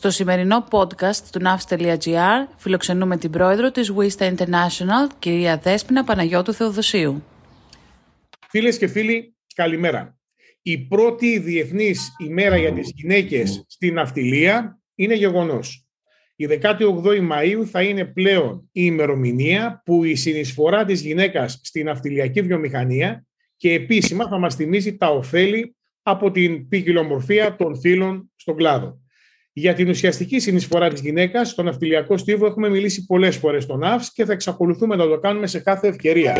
Στο σημερινό podcast του navs.gr φιλοξενούμε την πρόεδρο της Wista International, κυρία Δέσποινα Παναγιώτου Θεοδοσίου. Φίλες και φίλοι, καλημέρα. Η πρώτη Διεθνής ημέρα για τις γυναίκες στην ναυτιλία είναι γεγονός. Η 18η Μαΐου θα είναι πλέον η ημερομηνία που η συνεισφορά της γυναίκας στην ναυτιλιακή βιομηχανία και επίσημα θα μας θυμίζει τα ωφέλη από την ποικιλομορφία των φύλων στον κλάδο. Για την ουσιαστική συνεισφορά της γυναίκας στον ναυτιλιακό στίβο έχουμε μιλήσει πολλές φορές στον ΑΦΣ και θα εξακολουθούμε να το κάνουμε σε κάθε ευκαιρία.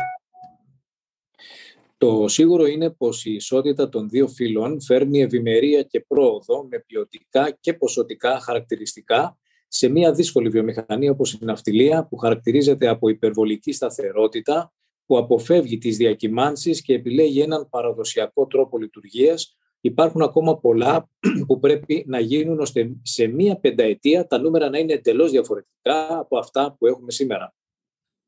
Το σίγουρο είναι πως η ισότητα των δύο φύλων φέρνει ευημερία και πρόοδο με ποιοτικά και ποσοτικά χαρακτηριστικά σε μια δύσκολη βιομηχανία όπως η ναυτιλία που χαρακτηρίζεται από υπερβολική σταθερότητα, που αποφεύγει τις διακυμάνσεις και επιλέγει έναν παραδοσιακό τρόπο λειτουργίας, υπάρχουν ακόμα πολλά που πρέπει να γίνουν ώστε σε μία πενταετία τα νούμερα να είναι εντελώς διαφορετικά από αυτά που έχουμε σήμερα.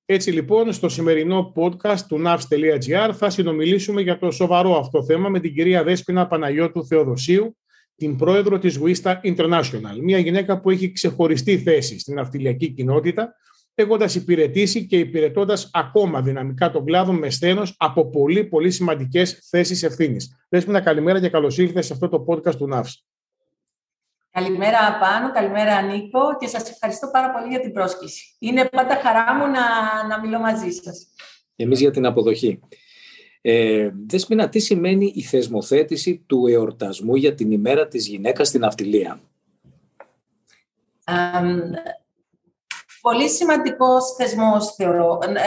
Έτσι λοιπόν, στο σημερινό podcast του navs.gr θα συνομιλήσουμε για το σοβαρό αυτό θέμα με την κυρία Δέσποινα Παναγιώτου Θεοδοσίου, την πρόεδρο της Wista International, μια γυναίκα που έχει ξεχωριστή θέση στην ναυτιλιακή κοινότητα, έχοντας υπηρετήσει και υπηρετώντας ακόμα δυναμικά τον κλάδο με στένο από πολύ πολύ σημαντικές θέσεις ευθύνης. Δέσποινα, καλημέρα και καλώς ήρθατε σε αυτό το podcast του ΝΑΒΣ. Καλημέρα Πάνο, καλημέρα Νίκο και σας ευχαριστώ πάρα πολύ για την πρόσκληση. Είναι πάντα χαρά μου να, να μιλώ μαζί σας. Εμείς για την αποδοχή. Ε, Δέσποινα, τι σημαίνει η θεσμοθέτηση του εορτασμού για την ημέρα της γυναίκας στην αυτιλία; Πολύ σημαντικός θεσμός θεωρώ. Ε,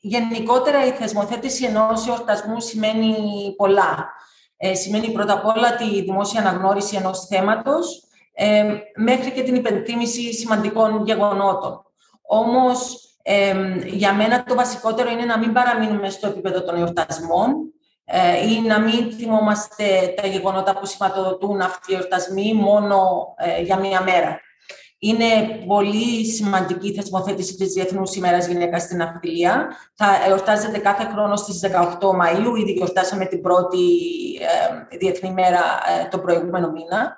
γενικότερα η θεσμοθέτηση ενός εορτασμού σημαίνει πολλά. Ε, σημαίνει πρώτα απ' όλα τη δημόσια αναγνώριση ενός θέματος ε, μέχρι και την υπενθύμηση σημαντικών γεγονότων. Όμως, ε, για μένα το βασικότερο είναι να μην παραμείνουμε στο επίπεδο των εορτασμών ε, ή να μην θυμόμαστε τα γεγονότα που σηματοδοτούν αυτοί οι εορτασμοί μόνο ε, για μία μέρα. Είναι πολύ σημαντική η θεσμοθέτηση της Διεθνούς ημέρας γυναίκας στην Αυτιλία. Θα εορτάζεται κάθε χρόνο στις 18 Μαΐου. Ήδη εορτάσαμε την πρώτη ε, Διεθνή μέρα ε, το προηγούμενο μήνα.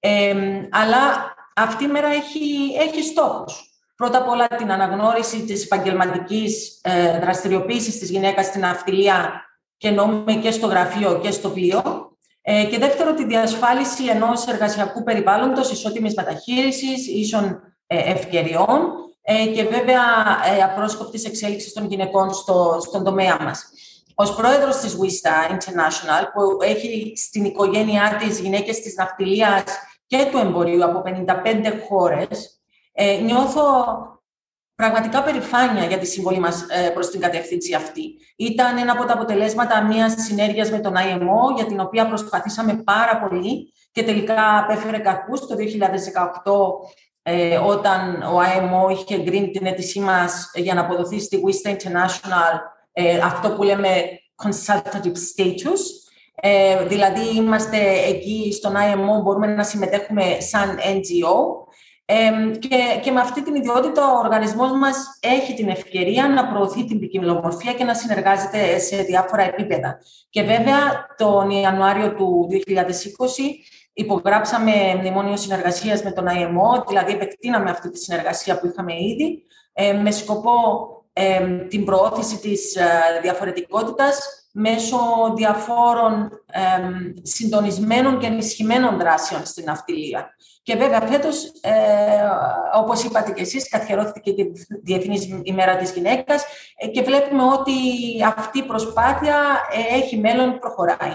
Ε, αλλά αυτή η μέρα έχει, έχει στόχους. Πρώτα απ' όλα την αναγνώριση της επαγγελματικής ε, δραστηριοποίησης της γυναίκας στην Αυτιλία και εννοούμε και στο γραφείο και στο πλοίο. Ε, και δεύτερο, τη διασφάλιση ενός εργασιακού περιβάλλοντος ισότιμης μεταχείρισης, ίσων ε, ευκαιριών ε, και βέβαια απρόσκοπτης εξέλιξης των γυναικών στο, στον τομέα μας. Ως πρόεδρος της WISTA International, που έχει στην οικογένειά της γυναίκες της ναυτιλίας και του εμπορίου από 55 χώρες, νιώθω πραγματικά περηφάνεια για τη συμβολή μας ε, προς την κατεύθυνση αυτή. Ήταν ένα από τα αποτελέσματα μιας συνέργειας με τον IMO, για την οποία προσπαθήσαμε πάρα πολύ και τελικά απέφερε καρπούς. Το 2018 ε, όταν ο IMO είχε εγκρίνει την αίτησή μας για να αποδοθεί στη WISTA International ε, αυτό που λέμε consultative status, ε, δηλαδή είμαστε εκεί στον IMO, μπορούμε να συμμετέχουμε σαν NGO και, και με αυτή την ιδιότητα ο οργανισμός μας έχει την ευκαιρία να προωθεί την ποικιλομορφία και να συνεργάζεται σε διάφορα επίπεδα. Και βέβαια τον Ιανουάριο του 2020 υπογράψαμε μνημόνιο συνεργασίας με τον IMO, δηλαδή επεκτείναμε αυτή τη συνεργασία που είχαμε ήδη, ε, με σκοπό την προώθηση της ε, διαφορετικότητας μέσω διαφόρων συντονισμένων και ενισχυμένων δράσεων στην ναυτιλία. Και βέβαια φέτος, ε, όπως είπατε και εσείς, καθιερώθηκε και η Διεθνής ημέρα της γυναίκας ε, και βλέπουμε ότι αυτή η προσπάθεια ε, έχει μέλλον, προχωράει.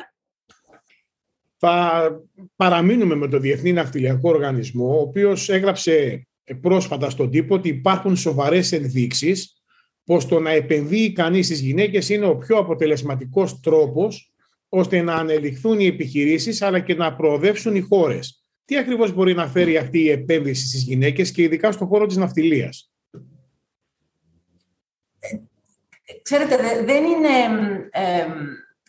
Θα παραμείνουμε με το Διεθνή Ναυτιλιακό Οργανισμό, ο οποίος έγραψε πρόσφατα στον τύπο ότι υπάρχουν σοβαρές ενδείξεις πως το να επενδύει κανείς στις γυναίκες είναι ο πιο αποτελεσματικός τρόπος ώστε να ανελιχθούν οι επιχειρήσεις αλλά και να προοδεύσουν οι χώρες. Τι ακριβώς μπορεί να φέρει αυτή η επένδυση στις γυναίκες και ειδικά στον χώρο της ναυτιλίας; Ξέρετε, δεν είναι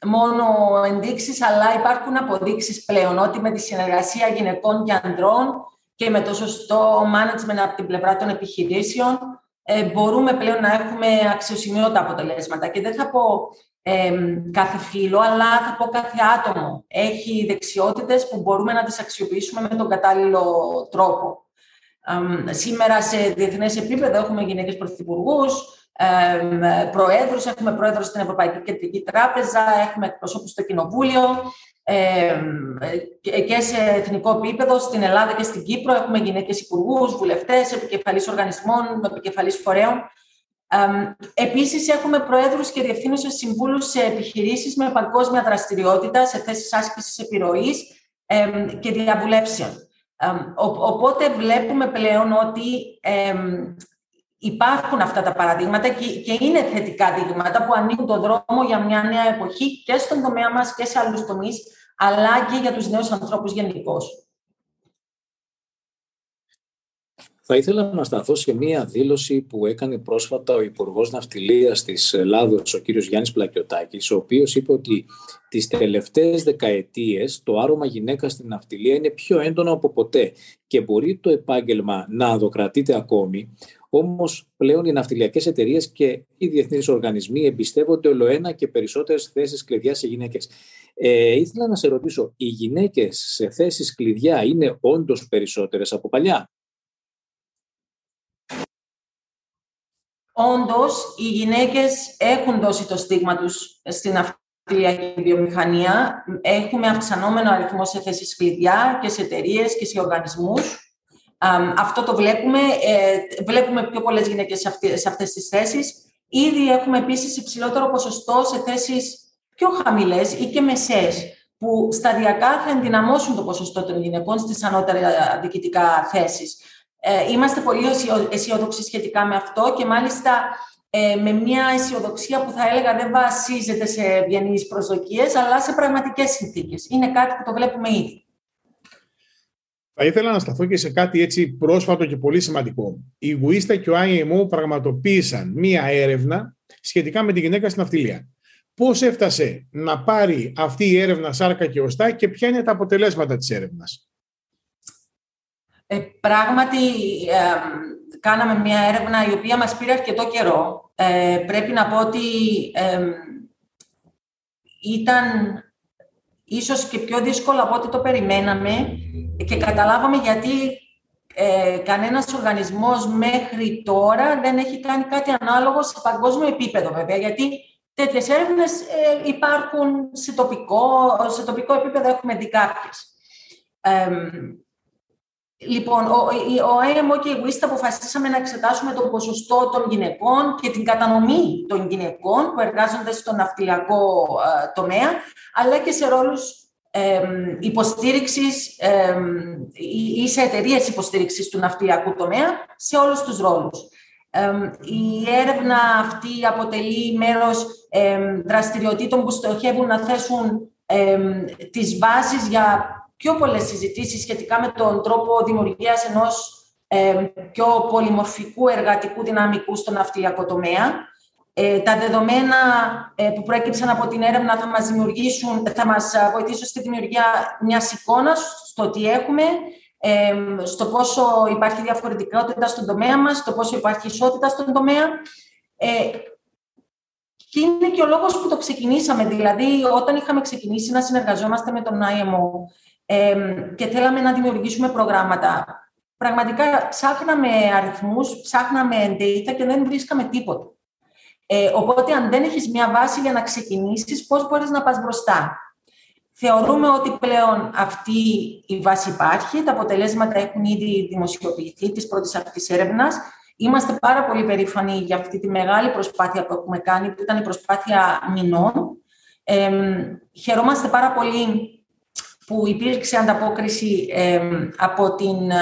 μόνο ενδείξεις, αλλά υπάρχουν αποδείξεις πλέον ότι με τη συνεργασία γυναικών και ανδρών και με το σωστό management από την πλευρά των επιχειρήσεων ε, μπορούμε πλέον να έχουμε αξιοσημείωτα αποτελέσματα. Και δεν θα πω κάθε φύλλο, αλλά θα πω κάθε άτομο. Έχει δεξιότητες που μπορούμε να τις αξιοποιήσουμε με τον κατάλληλο τρόπο. σήμερα σε διεθνές επίπεδο έχουμε γυναίκες πρωθυπουργούς, προέδρους, έχουμε πρόεδρο στην Ευρωπαϊκή Κεντρική Τράπεζα, έχουμε εκπροσώπους στο Κοινοβούλιο και σε εθνικό επίπεδο, στην Ελλάδα και στην Κύπρο έχουμε γυναίκες υπουργούς, βουλευτές, επικεφαλής οργανισμών, επικεφαλής φορέων. Επίσης, έχουμε προέδρους και διευθύνουσες συμβούλους σε επιχειρήσεις με παγκόσμια δραστηριότητα, σε θέσεις άσκησης επιρροής και διαβουλεύσεων. Οπότε βλέπουμε πλέον ότι υπάρχουν αυτά τα παραδείγματα και είναι θετικά δείγματα που ανοίγουν τον δρόμο για μια νέα εποχή και στον τομέα μας και σε άλλους τομείς, αλλά και για τους νέους ανθρώπους γενικώς. Θα ήθελα να σταθώ σε μία δήλωση που έκανε πρόσφατα ο Υπουργός Ναυτιλίας της Ελλάδος, ο κ. Γιάννης Πλακιωτάκης, ο οποίος είπε ότι τις τελευταίες δεκαετίες το άρωμα γυναίκα στην ναυτιλία είναι πιο έντονο από ποτέ και μπορεί το επάγγελμα να αδοκρατείται ακόμη. Όμως πλέον οι ναυτιλιακές εταιρείες και οι διεθνείς οργανισμοί εμπιστεύονται ολοένα και περισσότερες θέσεις κλειδιά σε γυναίκες. Ε, ήθελα να σε ρωτήσω, οι γυναίκες σε θέσεις κλειδιά είναι όντως περισσότερες από παλιά; Όντως, οι γυναίκες έχουν δώσει το στίγμα τους στην αυτιλιακή βιομηχανία. Έχουμε αυξανόμενο αριθμό σε θέσεις κλειδιά και σε εταιρείες και σε οργανισμούς. Αυτό το βλέπουμε. Ε, βλέπουμε πιο πολλές γυναίκες σε αυτές τις θέσεις. Ήδη έχουμε επίσης υψηλότερο ποσοστό σε θέσεις πιο χαμηλές ή και μεσές, που σταδιακά θα ενδυναμώσουν το ποσοστό των γυναικών στις ανώτερα διοικητικά θέσεις. Ε, είμαστε πολύ αισιοδοξοί σχετικά με αυτό και μάλιστα ε, με μια αισιοδοξία που θα έλεγα δεν βασίζεται σε ευγενείς προσδοκίες, αλλά σε πραγματικές συνθήκες. Είναι κάτι που το βλέπουμε ήδη. Θα ήθελα να σταθώ και σε κάτι έτσι πρόσφατο και πολύ σημαντικό. Η Γουίστα και ο IMO πραγματοποίησαν μία έρευνα σχετικά με τη γυναίκα στην αυτιλία. Πώς έφτασε να πάρει αυτή η έρευνα σάρκα και οστά και ποια είναι τα αποτελέσματα της έρευνας; Ε, πράγματι, κάναμε μια έρευνα η οποία μας πήρε αρκετό καιρό. Ε, πρέπει να πω ότι ήταν ίσως και πιο δύσκολο από ό,τι το περιμέναμε και καταλάβαμε γιατί ε, κανένας οργανισμός μέχρι τώρα δεν έχει κάνει κάτι ανάλογο σε παγκόσμιο επίπεδο βέβαια, γιατί τέτοιες έρευνες ε, υπάρχουν σε τοπικό, σε τοπικό επίπεδο έχουμε δει κάποιες. Λοιπόν, ο, ο ΑΕΜΟ και η WIST αποφασίσαμε να εξετάσουμε το ποσοστό των γυναικών και την κατανομή των γυναικών που εργάζονται στο ναυτιλιακό τομέα, αλλά και σε ρόλους ε, υποστήριξης ε, ή σε εταιρείες υποστήριξης του ναυτιλιακού τομέα σε όλους τους ρόλους. η έρευνα αυτή αποτελεί μέρος δραστηριοτήτων που στοχεύουν να θέσουν τις βάσεις για πιο πολλές συζητήσεις σχετικά με τον τρόπο δημιουργίας ενός ε, πιο πολυμορφικού εργατικού δυναμικού στον ναυτιλιακό τομέα. Ε, τα δεδομένα ε, που προέκυψαν από την έρευνα θα μας, δημιουργήσουν, θα μας βοηθήσουν στη δημιουργία μιας εικόνας στο τι έχουμε, ε, στο πόσο υπάρχει διαφορετικότητα στον τομέα μας, στο πόσο υπάρχει ισότητα στον τομέα. Ε, και είναι και ο λόγος που το ξεκινήσαμε. Δηλαδή, όταν είχαμε ξεκινήσει να συνεργαζόμαστε με τον IMO, και θέλαμε να δημιουργήσουμε προγράμματα. Πραγματικά ψάχναμε αριθμούς, ψάχναμε data και δεν βρίσκαμε τίποτα. Ε, οπότε, αν δεν έχεις μια βάση για να ξεκινήσεις, πώς μπορείς να πας μπροστά; Θεωρούμε ότι πλέον αυτή η βάση υπάρχει, τα αποτελέσματα έχουν ήδη δημοσιοποιηθεί της πρώτης αυτής έρευνας. Είμαστε πάρα πολύ περήφανοι για αυτή τη μεγάλη προσπάθεια που έχουμε κάνει, που ήταν η προσπάθεια μηνών. Ε, χαιρόμαστε πάρα πολύ που υπήρξε ανταπόκριση από, την,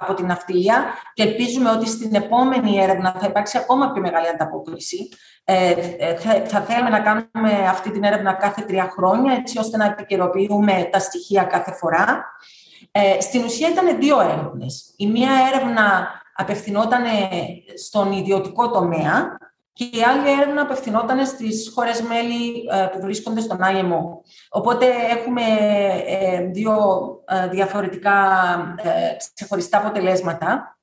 από την ναυτιλία και ελπίζουμε ότι στην επόμενη έρευνα θα υπάρξει ακόμα πιο μεγάλη ανταπόκριση. Ε, θα, θα θέλαμε να κάνουμε αυτή την έρευνα κάθε τρία χρόνια, έτσι ώστε να επικαιροποιούμε τα στοιχεία κάθε φορά. Ε, στην ουσία ήταν δύο έρευνες. Η μία έρευνα απευθυνόταν στον ιδιωτικό τομέα και η άλλη έρευνα απευθυνόταν στις χώρες μέλη ε, που βρίσκονται στον IMO. Οπότε έχουμε ε, δύο ε, διαφορετικά ξεχωριστά αποτελέσματα.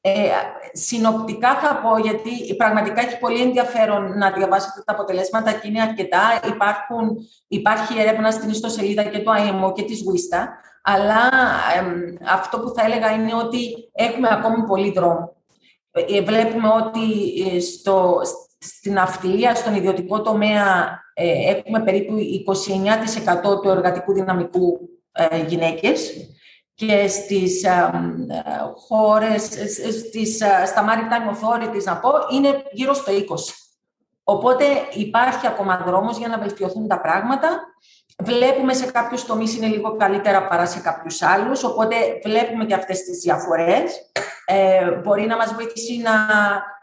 Ε, συνοπτικά θα πω, γιατί πραγματικά έχει πολύ ενδιαφέρον να διαβάσετε τα αποτελέσματα και είναι αρκετά. Υπάρχουν, υπάρχει έρευνα στην ιστοσελίδα και του IMO και της WISTA, αλλά αυτό που θα έλεγα είναι ότι έχουμε ακόμη πολύ δρόμο. Ε, βλέπουμε ότι ε, στο, στην αυτιλία, στον ιδιωτικό τομέα, ε, έχουμε περίπου 29% του εργατικού δυναμικού ε, γυναίκες και στις ε, χώρες, στις, στα Maritime Authorities, να πω, είναι γύρω στο 20%. Οπότε υπάρχει ακόμα δρόμος για να βελτιωθούν τα πράγματα. Βλέπουμε σε κάποιους τομείς είναι λίγο καλύτερα παρά σε κάποιους άλλους, οπότε βλέπουμε και αυτές τις διαφορές. Ε, μπορεί να μας βοηθήσει να,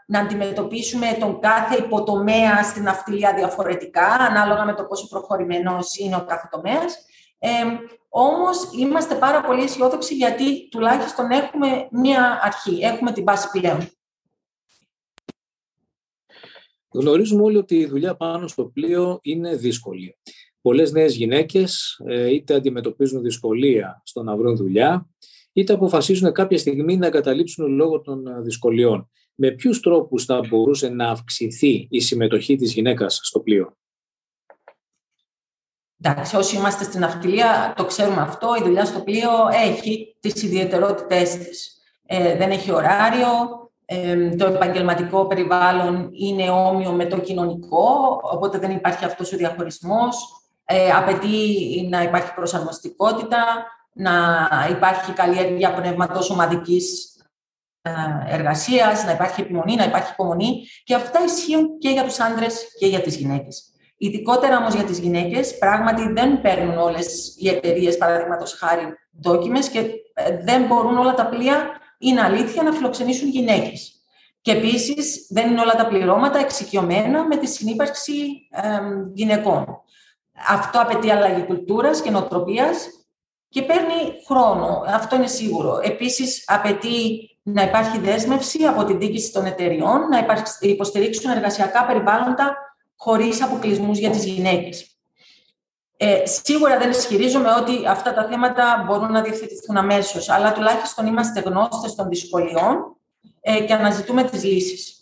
να αντιμετωπίσουμε τον κάθε υποτομέα στην αυτιλία διαφορετικά, ανάλογα με το πόσο προχωρημένος είναι ο κάθε τομέας. Ε, όμως είμαστε πάρα πολύ αισιόδοξοι γιατί τουλάχιστον έχουμε μία αρχή, έχουμε την βάση πλέον. Γνωρίζουμε όλοι ότι η δουλειά πάνω στο πλοίο είναι δύσκολη. Πολλές νέες γυναίκες ε, είτε αντιμετωπίζουν δυσκολία στο να βρουν δουλειά, είτε αποφασίζουν κάποια στιγμή να εγκαταλείψουν λόγω των ε, δυσκολιών. Με ποιους τρόπους θα μπορούσε να αυξηθεί η συμμετοχή της γυναίκας στο πλοίο; Εντάξει, όσοι είμαστε στην αυτιλία, το ξέρουμε αυτό. Η δουλειά στο πλοίο έχει τις ιδιαιτερότητές της. Ε, δεν έχει ωράριο, το επαγγελματικό περιβάλλον είναι όμοιο με το κοινωνικό, οπότε δεν υπάρχει αυτός ο διαχωρισμός. Ε, απαιτεί να υπάρχει προσαρμοστικότητα, να υπάρχει καλλιέργεια πνεύματος ομαδικής ε, εργασίας, να υπάρχει επιμονή, να υπάρχει υπομονή και αυτά ισχύουν και για τους άντρες και για τις γυναίκες. Ειδικότερα όμως για τις γυναίκες, πράγματι δεν παίρνουν όλες οι εταιρείες, παραδείγματος χάρη, δόκιμες και ε, δεν μπορούν όλα τα πλοία, είναι αλήθεια, να φιλοξενήσουν γυναίκες. Και επίσης δεν είναι όλα τα πληρώματα εξοικειωμένα με τη συνύπαρξη γυναικών. Αυτό απαιτεί αλλαγή κουλτούρας και νοοτροπίας και παίρνει χρόνο. Αυτό είναι σίγουρο. Επίσης, απαιτεί να υπάρχει δέσμευση από την διοίκηση των εταιριών, να υποστηρίξουν εργασιακά περιβάλλοντα χωρίς αποκλεισμούς για τις γυναίκες. Ε, σίγουρα δεν ισχυρίζομαι ότι αυτά τα θέματα μπορούν να διευθετηθούν αμέσως, αλλά τουλάχιστον είμαστε γνώστες των δυσκολιών ε, και αναζητούμε τις λύσεις.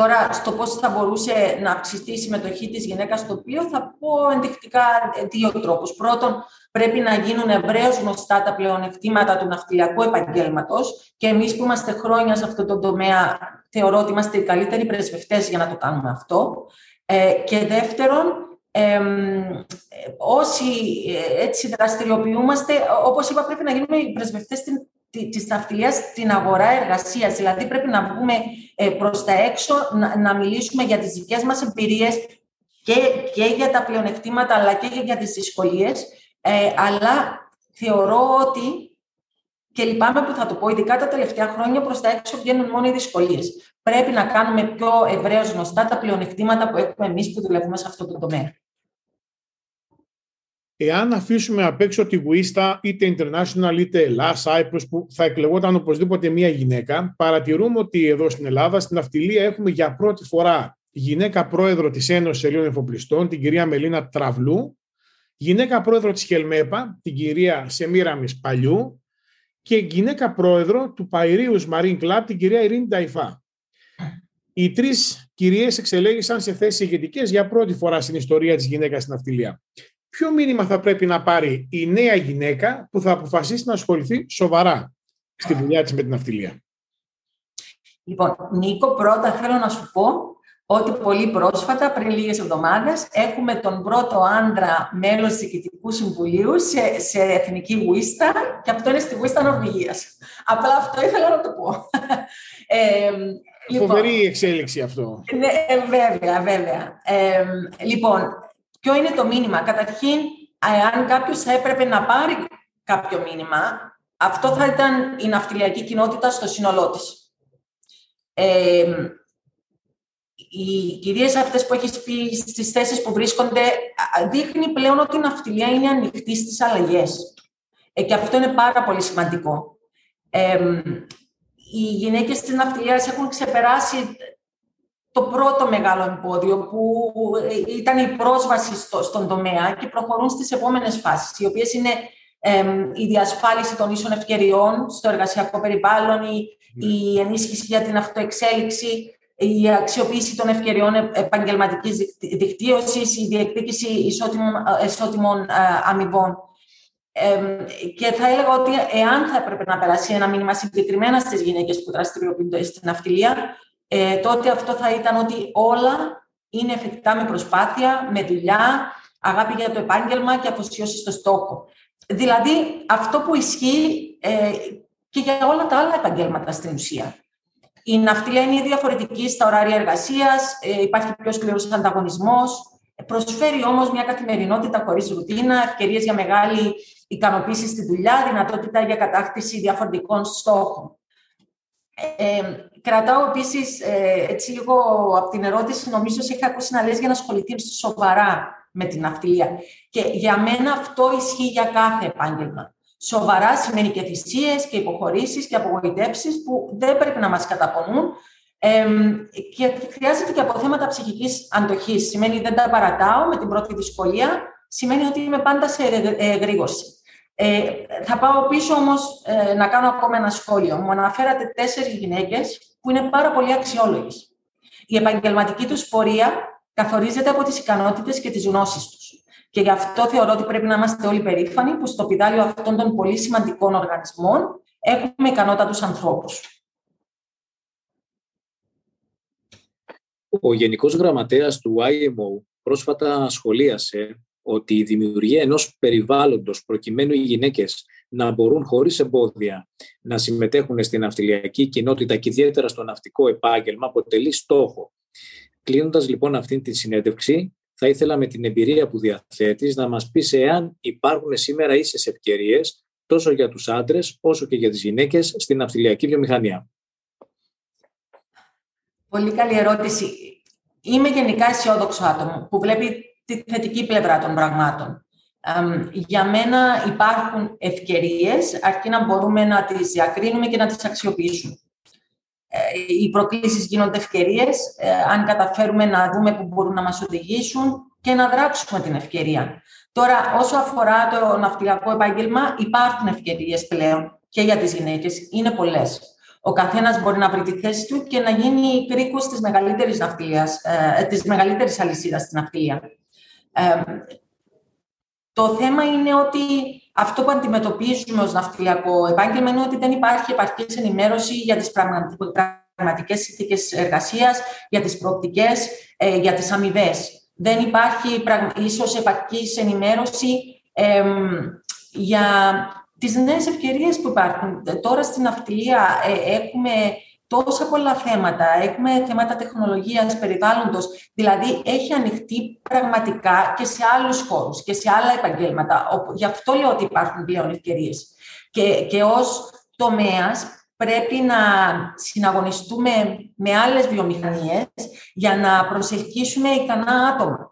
Τώρα, στο πώς θα μπορούσε να αυξηθεί η συμμετοχή της γυναίκας στο πλοίο, θα πω ενδεικτικά δύο τρόπους. Πρώτον, πρέπει να γίνουν ευρέως γνωστά τα πλεονεκτήματα του ναυτιλιακού επαγγέλματος και εμείς που είμαστε χρόνια σε αυτό το τομέα, θεωρώ ότι είμαστε οι καλύτεροι πρεσβευτές για να το κάνουμε αυτό. Ε, και δεύτερον, ε, όσοι έτσι δραστηριοποιούμαστε, όπως είπα, πρέπει να γίνουμε οι πρεσβευτές στην της ναυτιλίας στην αγορά εργασίας. Δηλαδή πρέπει να βγούμε ε, προς τα έξω, να, μιλήσουμε για τις δικές μας εμπειρίες και, και για τα πλεονεκτήματα αλλά και για τις δυσκολίες. Ε, αλλά θεωρώ ότι και λυπάμαι που θα το πω, ειδικά τα τελευταία χρόνια προς τα έξω βγαίνουν μόνο οι δυσκολίες. Πρέπει να κάνουμε πιο ευρέως γνωστά τα πλεονεκτήματα που έχουμε εμείς που δουλεύουμε σε αυτό το τομέα εάν αφήσουμε απ' έξω τη Γουίστα, είτε International, είτε Ελλάδα, Cyprus, που θα εκλεγόταν οπωσδήποτε μία γυναίκα, παρατηρούμε ότι εδώ στην Ελλάδα, στην αυτιλία, έχουμε για πρώτη φορά γυναίκα πρόεδρο της Ένωσης Ελλήνων Εφοπλιστών, την κυρία Μελίνα Τραυλού, γυναίκα πρόεδρο της Χελμέπα, την κυρία Σεμίρα Μισπαλιού και γυναίκα πρόεδρο του Παϊρίους Marine Club, την κυρία Ειρήνη Ταϊφά. Οι τρεις κυρίες εξελέγησαν σε θέσεις ηγετικές για πρώτη φορά στην ιστορία της γυναίκας στην αυτιλία ποιο μήνυμα θα πρέπει να πάρει η νέα γυναίκα που θα αποφασίσει να ασχοληθεί σοβαρά στη δουλειά της με την αυτιλία; Λοιπόν, Νίκο, πρώτα θέλω να σου πω ότι πολύ πρόσφατα, πριν λίγες εβδομάδες, έχουμε τον πρώτο άντρα μέλος του Διοικητικού Συμβουλίου σε, σε εθνική Βουίστα και αυτό είναι στη Βουίστα Νορβηγίας. Απλά αυτό ήθελα να το πω. Ε, λοιπόν, Φοβερή εξέλιξη αυτό. Ναι, ε, βέβαια, βέβαια. Ε, λοιπόν, Ποιο είναι το μήνυμα; Καταρχήν, αν κάποιος έπρεπε να πάρει κάποιο μήνυμα, αυτό θα ήταν η ναυτιλιακή κοινότητα στο σύνολό της. Ε, οι κυρίες αυτές που έχεις πει στις θέσεις που βρίσκονται δείχνει πλέον ότι η ναυτιλία είναι ανοιχτή στις αλλαγές. Ε, και αυτό είναι πάρα πολύ σημαντικό. Ε, οι γυναίκες της ναυτιλίας έχουν ξεπεράσει το πρώτο μεγάλο εμπόδιο που ήταν η πρόσβαση στο, στον τομέα και προχωρούν στις επόμενες φάσεις, οι οποίες είναι η διασφάλιση των ίσων ευκαιριών στο εργασιακό περιβάλλον, η, ναι. η ενίσχυση για την αυτοεξέλιξη, η αξιοποίηση των ευκαιριών επαγγελματικής δικτύωσης, η διεκδίκηση ισότιμων, ισότιμων αμοιβών. και θα έλεγα ότι εάν θα έπρεπε να περάσει ένα μήνυμα συγκεκριμένα στις γυναίκες που δραστηριοποιούνται στην ναυτιλία, ε, τότε αυτό θα ήταν ότι όλα είναι εφικτά με προσπάθεια, με δουλειά, αγάπη για το επάγγελμα και αφοσίωση στο στόχο. Δηλαδή, αυτό που ισχύει ε, και για όλα τα άλλα επαγγέλματα στην ουσία. Η ναυτιλία είναι διαφορετική στα ωράρια εργασίας, ε, υπάρχει πιο σκληρός ανταγωνισμός. Προσφέρει όμως μια καθημερινότητα χωρίς ρουτίνα, ευκαιρίες για μεγάλη ικανοποίηση στη δουλειά, δυνατότητα για κατάκτηση διαφορετικών στόχων. Ε, κρατάω επίσης ε, έτσι λίγο από την ερώτηση, νομίζω ότι είχα ακούσει να λες για να ασχοληθεί σοβαρά με την ναυτιλία. Και για μένα αυτό ισχύει για κάθε επάγγελμα. Σοβαρά σημαίνει και θυσίες και υποχωρήσεις και απογοητεύσεις που δεν πρέπει να μας καταπονούν. Ε, και χρειάζεται και από θέματα ψυχικής αντοχής. Σημαίνει δεν τα παρατάω με την πρώτη δυσκολία. Σημαίνει ότι είμαι πάντα σε εγρήγορση. Ε, θα πάω πίσω όμως ε, να κάνω ακόμα ένα σχόλιο. Μου αναφέρατε τέσσερις γυναίκες που είναι πάρα πολύ αξιόλογες. Η επαγγελματική τους πορεία καθορίζεται από τις ικανότητες και τις γνώσεις τους. Και γι' αυτό θεωρώ ότι πρέπει να είμαστε όλοι περήφανοι που στο πιδάλιο αυτών των πολύ σημαντικών οργανισμών έχουμε ικανότατου ανθρώπους. Ο Γενικός Γραμματέας του IMO πρόσφατα σχολίασε ότι η δημιουργία ενός περιβάλλοντος προκειμένου οι γυναίκες να μπορούν χωρίς εμπόδια να συμμετέχουν στην ναυτιλιακή κοινότητα και ιδιαίτερα στο ναυτικό επάγγελμα αποτελεί στόχο. Κλείνοντας λοιπόν αυτή τη συνέντευξη, θα ήθελα με την εμπειρία που διαθέτεις να μας πεις εάν υπάρχουν σήμερα ίσες ευκαιρίες τόσο για τους άντρες όσο και για τις γυναίκες στην ναυτιλιακή βιομηχανία. Πολύ καλή ερώτηση. Είμαι γενικά αισιόδοξο άτομο που βλέπει τη θετική πλευρά των πραγμάτων. για μένα υπάρχουν ευκαιρίες, αρκεί να μπορούμε να τις διακρίνουμε και να τις αξιοποιήσουμε. Ε, οι προκλήσεις γίνονται ευκαιρίες, ε, αν καταφέρουμε να δούμε που μπορούν να μας οδηγήσουν και να δράξουμε την ευκαιρία. Τώρα, όσο αφορά το ναυτιλιακό επάγγελμα, υπάρχουν ευκαιρίες πλέον και για τις γυναίκες. Είναι πολλές. Ο καθένας μπορεί να βρει τη θέση του και να γίνει κρίκος της μεγαλύτερης, ναυτιλίας, ε, της μεγαλύτερης αλυσίδας στην ναυτιλία. Το θέμα είναι ότι αυτό που αντιμετωπίζουμε ως ναυτιλιακό επάγγελμα είναι ότι δεν υπάρχει επαρκής ενημέρωση για τις πραγματικές συνθήκες εργασίας, για τις προοπτικές, ε, για τις αμοιβές. Δεν υπάρχει ίσως επαρκής ενημέρωση για τις νέες ευκαιρίες που υπάρχουν. Τώρα στην ναυτιλία ε, έχουμε τόσα πολλά θέματα. Έχουμε θέματα τεχνολογίας, περιβάλλοντος. Δηλαδή, έχει ανοιχτεί πραγματικά και σε άλλους χώρους και σε άλλα επαγγέλματα. Γι' αυτό λέω ότι υπάρχουν πλέον ευκαιρίες. Και, και ως τομέας πρέπει να συναγωνιστούμε με άλλες βιομηχανίες για να προσελκύσουμε ικανά άτομα.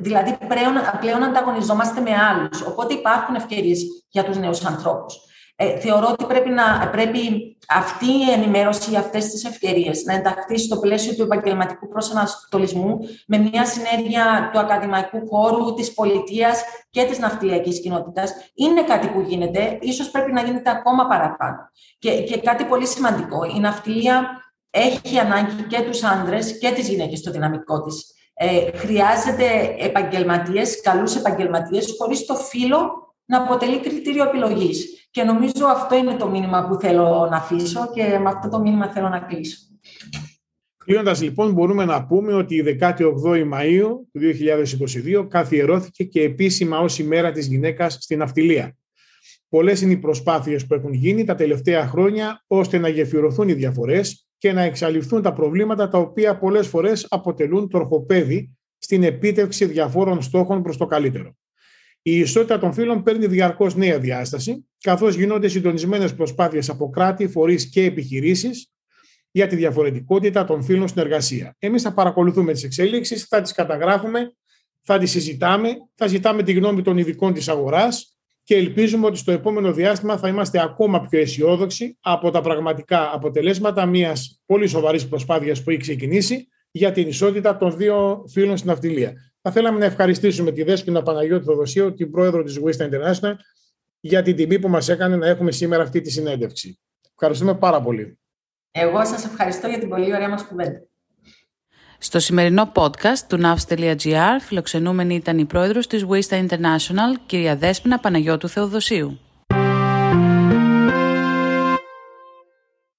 Δηλαδή, πλέον, πλέον ανταγωνιζόμαστε με άλλους. Οπότε υπάρχουν ευκαιρίες για τους νέους ανθρώπους. Ε, θεωρώ ότι πρέπει, να, πρέπει αυτή η ενημέρωση, αυτές τις ευκαιρίες να ενταχθεί στο πλαίσιο του επαγγελματικού προσανατολισμού με μια συνέργεια του ακαδημαϊκού χώρου, της πολιτείας και της ναυτιλιακής κοινότητας. Είναι κάτι που γίνεται, ίσως πρέπει να γίνεται ακόμα παραπάνω. Και, και κάτι πολύ σημαντικό, η ναυτιλία έχει ανάγκη και τους άντρες και τις γυναίκες στο δυναμικό της. Ε, χρειάζεται επαγγελματίες, καλούς επαγγελματίες, χωρίς το φύλλο να αποτελεί κριτήριο επιλογής. Και νομίζω αυτό είναι το μήνυμα που θέλω να αφήσω και με αυτό το μήνυμα θέλω να κλείσω. Κλείνοντας λοιπόν, μπορούμε να πούμε ότι η 18η Μαου του 2022 καθιερώθηκε και επίσημα ως ημέρα της γυναίκας στην ναυτιλία. Πολλές είναι οι προσπάθειες που έχουν γίνει τα τελευταία χρόνια ώστε να γεφυρωθούν οι διαφορές και να εξαλειφθούν τα προβλήματα τα οποία πολλές φορές αποτελούν τροχοπέδι στην επίτευξη διαφόρων στόχων προς το καλύτερο. Η ισότητα των φύλων παίρνει διαρκώς νέα διάσταση, καθώς γίνονται συντονισμένες προσπάθειες από κράτη, φορείς και επιχειρήσεις για τη διαφορετικότητα των φύλων στην εργασία. Εμείς θα παρακολουθούμε τις εξέλιξει, θα τις καταγράφουμε, θα τις συζητάμε, θα ζητάμε τη γνώμη των ειδικών της αγοράς και ελπίζουμε ότι στο επόμενο διάστημα θα είμαστε ακόμα πιο αισιόδοξοι από τα πραγματικά αποτελέσματα μιας πολύ σοβαρής προσπάθειας που έχει ξεκινήσει για την ισότητα των δύο φύλων στην αυτιλία. Θα θέλαμε να ευχαριστήσουμε τη Δέσποινα Παναγιώτη Θοδοσίου, την πρόεδρο της West International, για την τιμή που μας έκανε να έχουμε σήμερα αυτή τη συνέντευξη. Ευχαριστούμε πάρα πολύ. Εγώ σας ευχαριστώ για την πολύ ωραία μας κουβέντα. Στο σημερινό podcast του navs.gr φιλοξενούμενη ήταν η πρόεδρος της Wista International, κυρία Δέσποινα Παναγιώτου Θεοδοσίου.